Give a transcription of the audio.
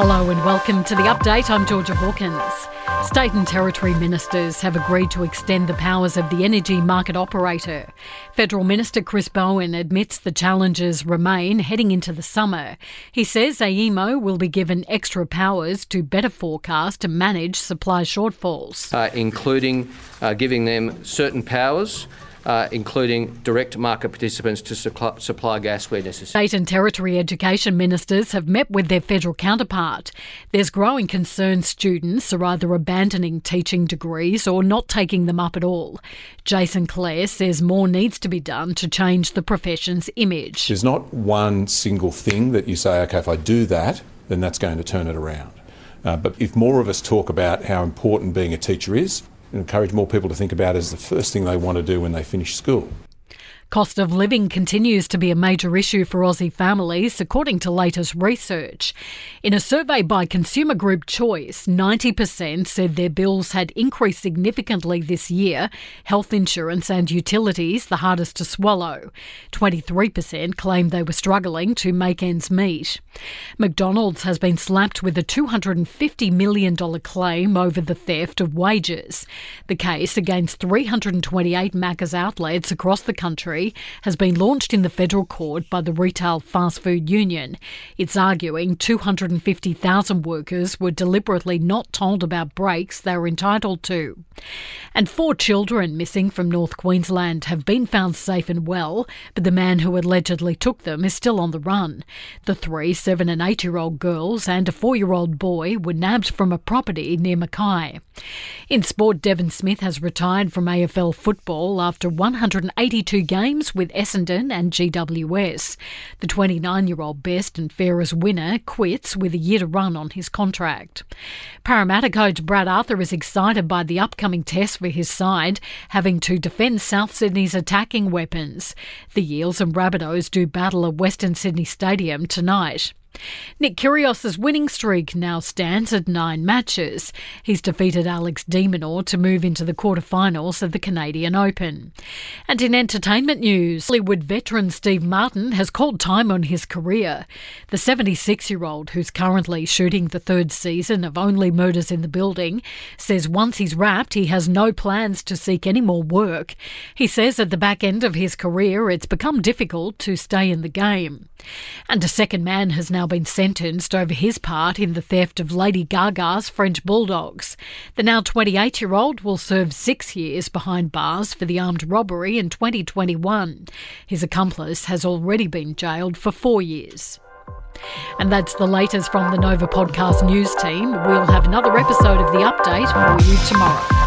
Hello and welcome to the update. I'm Georgia Hawkins. State and Territory ministers have agreed to extend the powers of the energy market operator. Federal Minister Chris Bowen admits the challenges remain heading into the summer. He says AEMO will be given extra powers to better forecast and manage supply shortfalls, uh, including uh, giving them certain powers uh, including direct market participants to supply gas where necessary. State and Territory education ministers have met with their federal counterpart. There's growing concern students are either abandoning teaching degrees or not taking them up at all. Jason Clare says more needs to be done to change the profession's image. There's not one single thing that you say, okay, if I do that, then that's going to turn it around. Uh, but if more of us talk about how important being a teacher is, encourage more people to think about as the first thing they want to do when they finish school. Cost of living continues to be a major issue for Aussie families, according to latest research. In a survey by consumer group Choice, 90% said their bills had increased significantly this year, health insurance and utilities the hardest to swallow. 23% claimed they were struggling to make ends meet. McDonald's has been slapped with a $250 million claim over the theft of wages. The case against 328 Macca's outlets across the country has been launched in the federal court by the Retail Fast Food Union. It's arguing 250,000 workers were deliberately not told about breaks they were entitled to. And four children missing from North Queensland have been found safe and well, but the man who allegedly took them is still on the run. The three seven and eight year old girls and a four year old boy were nabbed from a property near Mackay. In sport, Devon Smith has retired from AFL football after 182 games games with Essendon and GWS. The 29 year old best and fairest winner quits with a year to run on his contract. Parramatta coach Brad Arthur is excited by the upcoming test for his side, having to defend South Sydney's attacking weapons. The Eels and Rabbitohs do battle at Western Sydney Stadium tonight. Nick Kyrgios's winning streak now stands at nine matches. He's defeated Alex de Minaur to move into the quarterfinals of the Canadian Open. And in entertainment news, Hollywood veteran Steve Martin has called time on his career. The 76-year-old, who's currently shooting the third season of Only Murders in the Building, says once he's wrapped, he has no plans to seek any more work. He says at the back end of his career, it's become difficult to stay in the game. And a second man has now been sentenced over his part in the theft of Lady Gaga's French bulldogs. The now 28 year old will serve six years behind bars for the armed robbery in 2021. His accomplice has already been jailed for four years. And that's the latest from the Nova Podcast News team. We'll have another episode of The Update for you tomorrow.